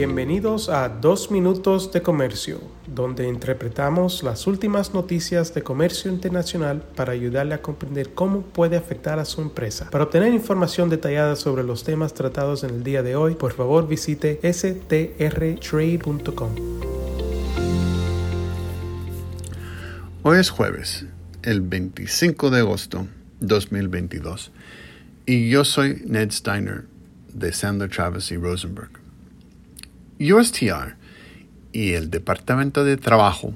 Bienvenidos a Dos Minutos de Comercio, donde interpretamos las últimas noticias de comercio internacional para ayudarle a comprender cómo puede afectar a su empresa. Para obtener información detallada sobre los temas tratados en el día de hoy, por favor visite strtrade.com. Hoy es jueves, el 25 de agosto 2022, y yo soy Ned Steiner de Sandler Travis y Rosenberg. USTR y el Departamento de Trabajo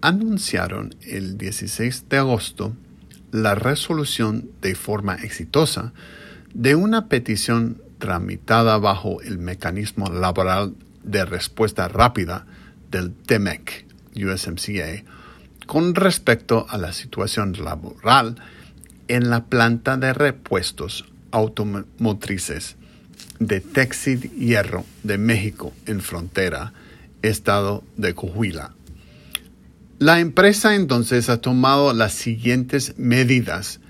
anunciaron el 16 de agosto la resolución de forma exitosa de una petición tramitada bajo el mecanismo laboral de respuesta rápida del TEMEC, USMCA, con respecto a la situación laboral en la planta de repuestos automotrices de Texid Hierro de México en frontera, estado de Coahuila. La empresa entonces ha tomado las siguientes medidas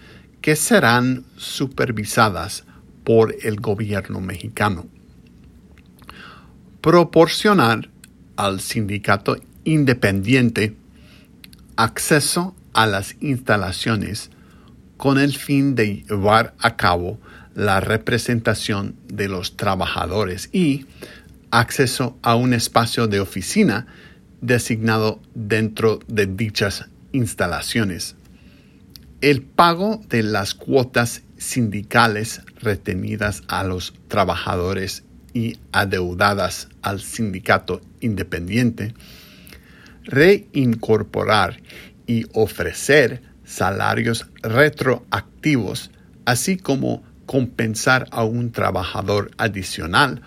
que serán supervisadas por el gobierno mexicano. Proporcionar al sindicato independiente acceso a las instalaciones con el fin de llevar a cabo la representación de los trabajadores y acceso a un espacio de oficina designado dentro de dichas instalaciones. El pago de las cuotas sindicales retenidas a los trabajadores y adeudadas al sindicato independiente, reincorporar y ofrecer salarios retroactivos, así como compensar a un trabajador adicional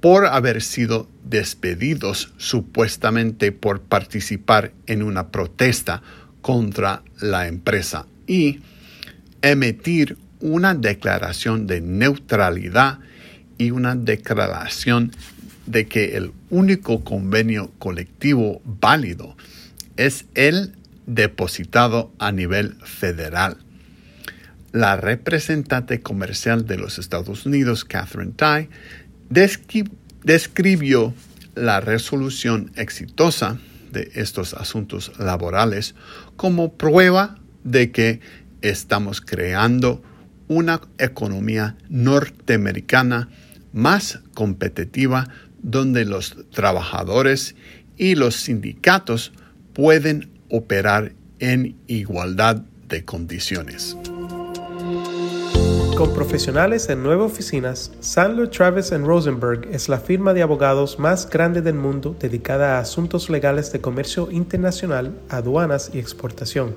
por haber sido despedidos supuestamente por participar en una protesta contra la empresa y emitir una declaración de neutralidad y una declaración de que el único convenio colectivo válido es el depositado a nivel federal la representante comercial de los Estados Unidos, Catherine Tai, describió la resolución exitosa de estos asuntos laborales como prueba de que estamos creando una economía norteamericana más competitiva donde los trabajadores y los sindicatos pueden operar en igualdad de condiciones. Con profesionales en nueve oficinas, Sandler Travis Rosenberg es la firma de abogados más grande del mundo dedicada a asuntos legales de comercio internacional, aduanas y exportación.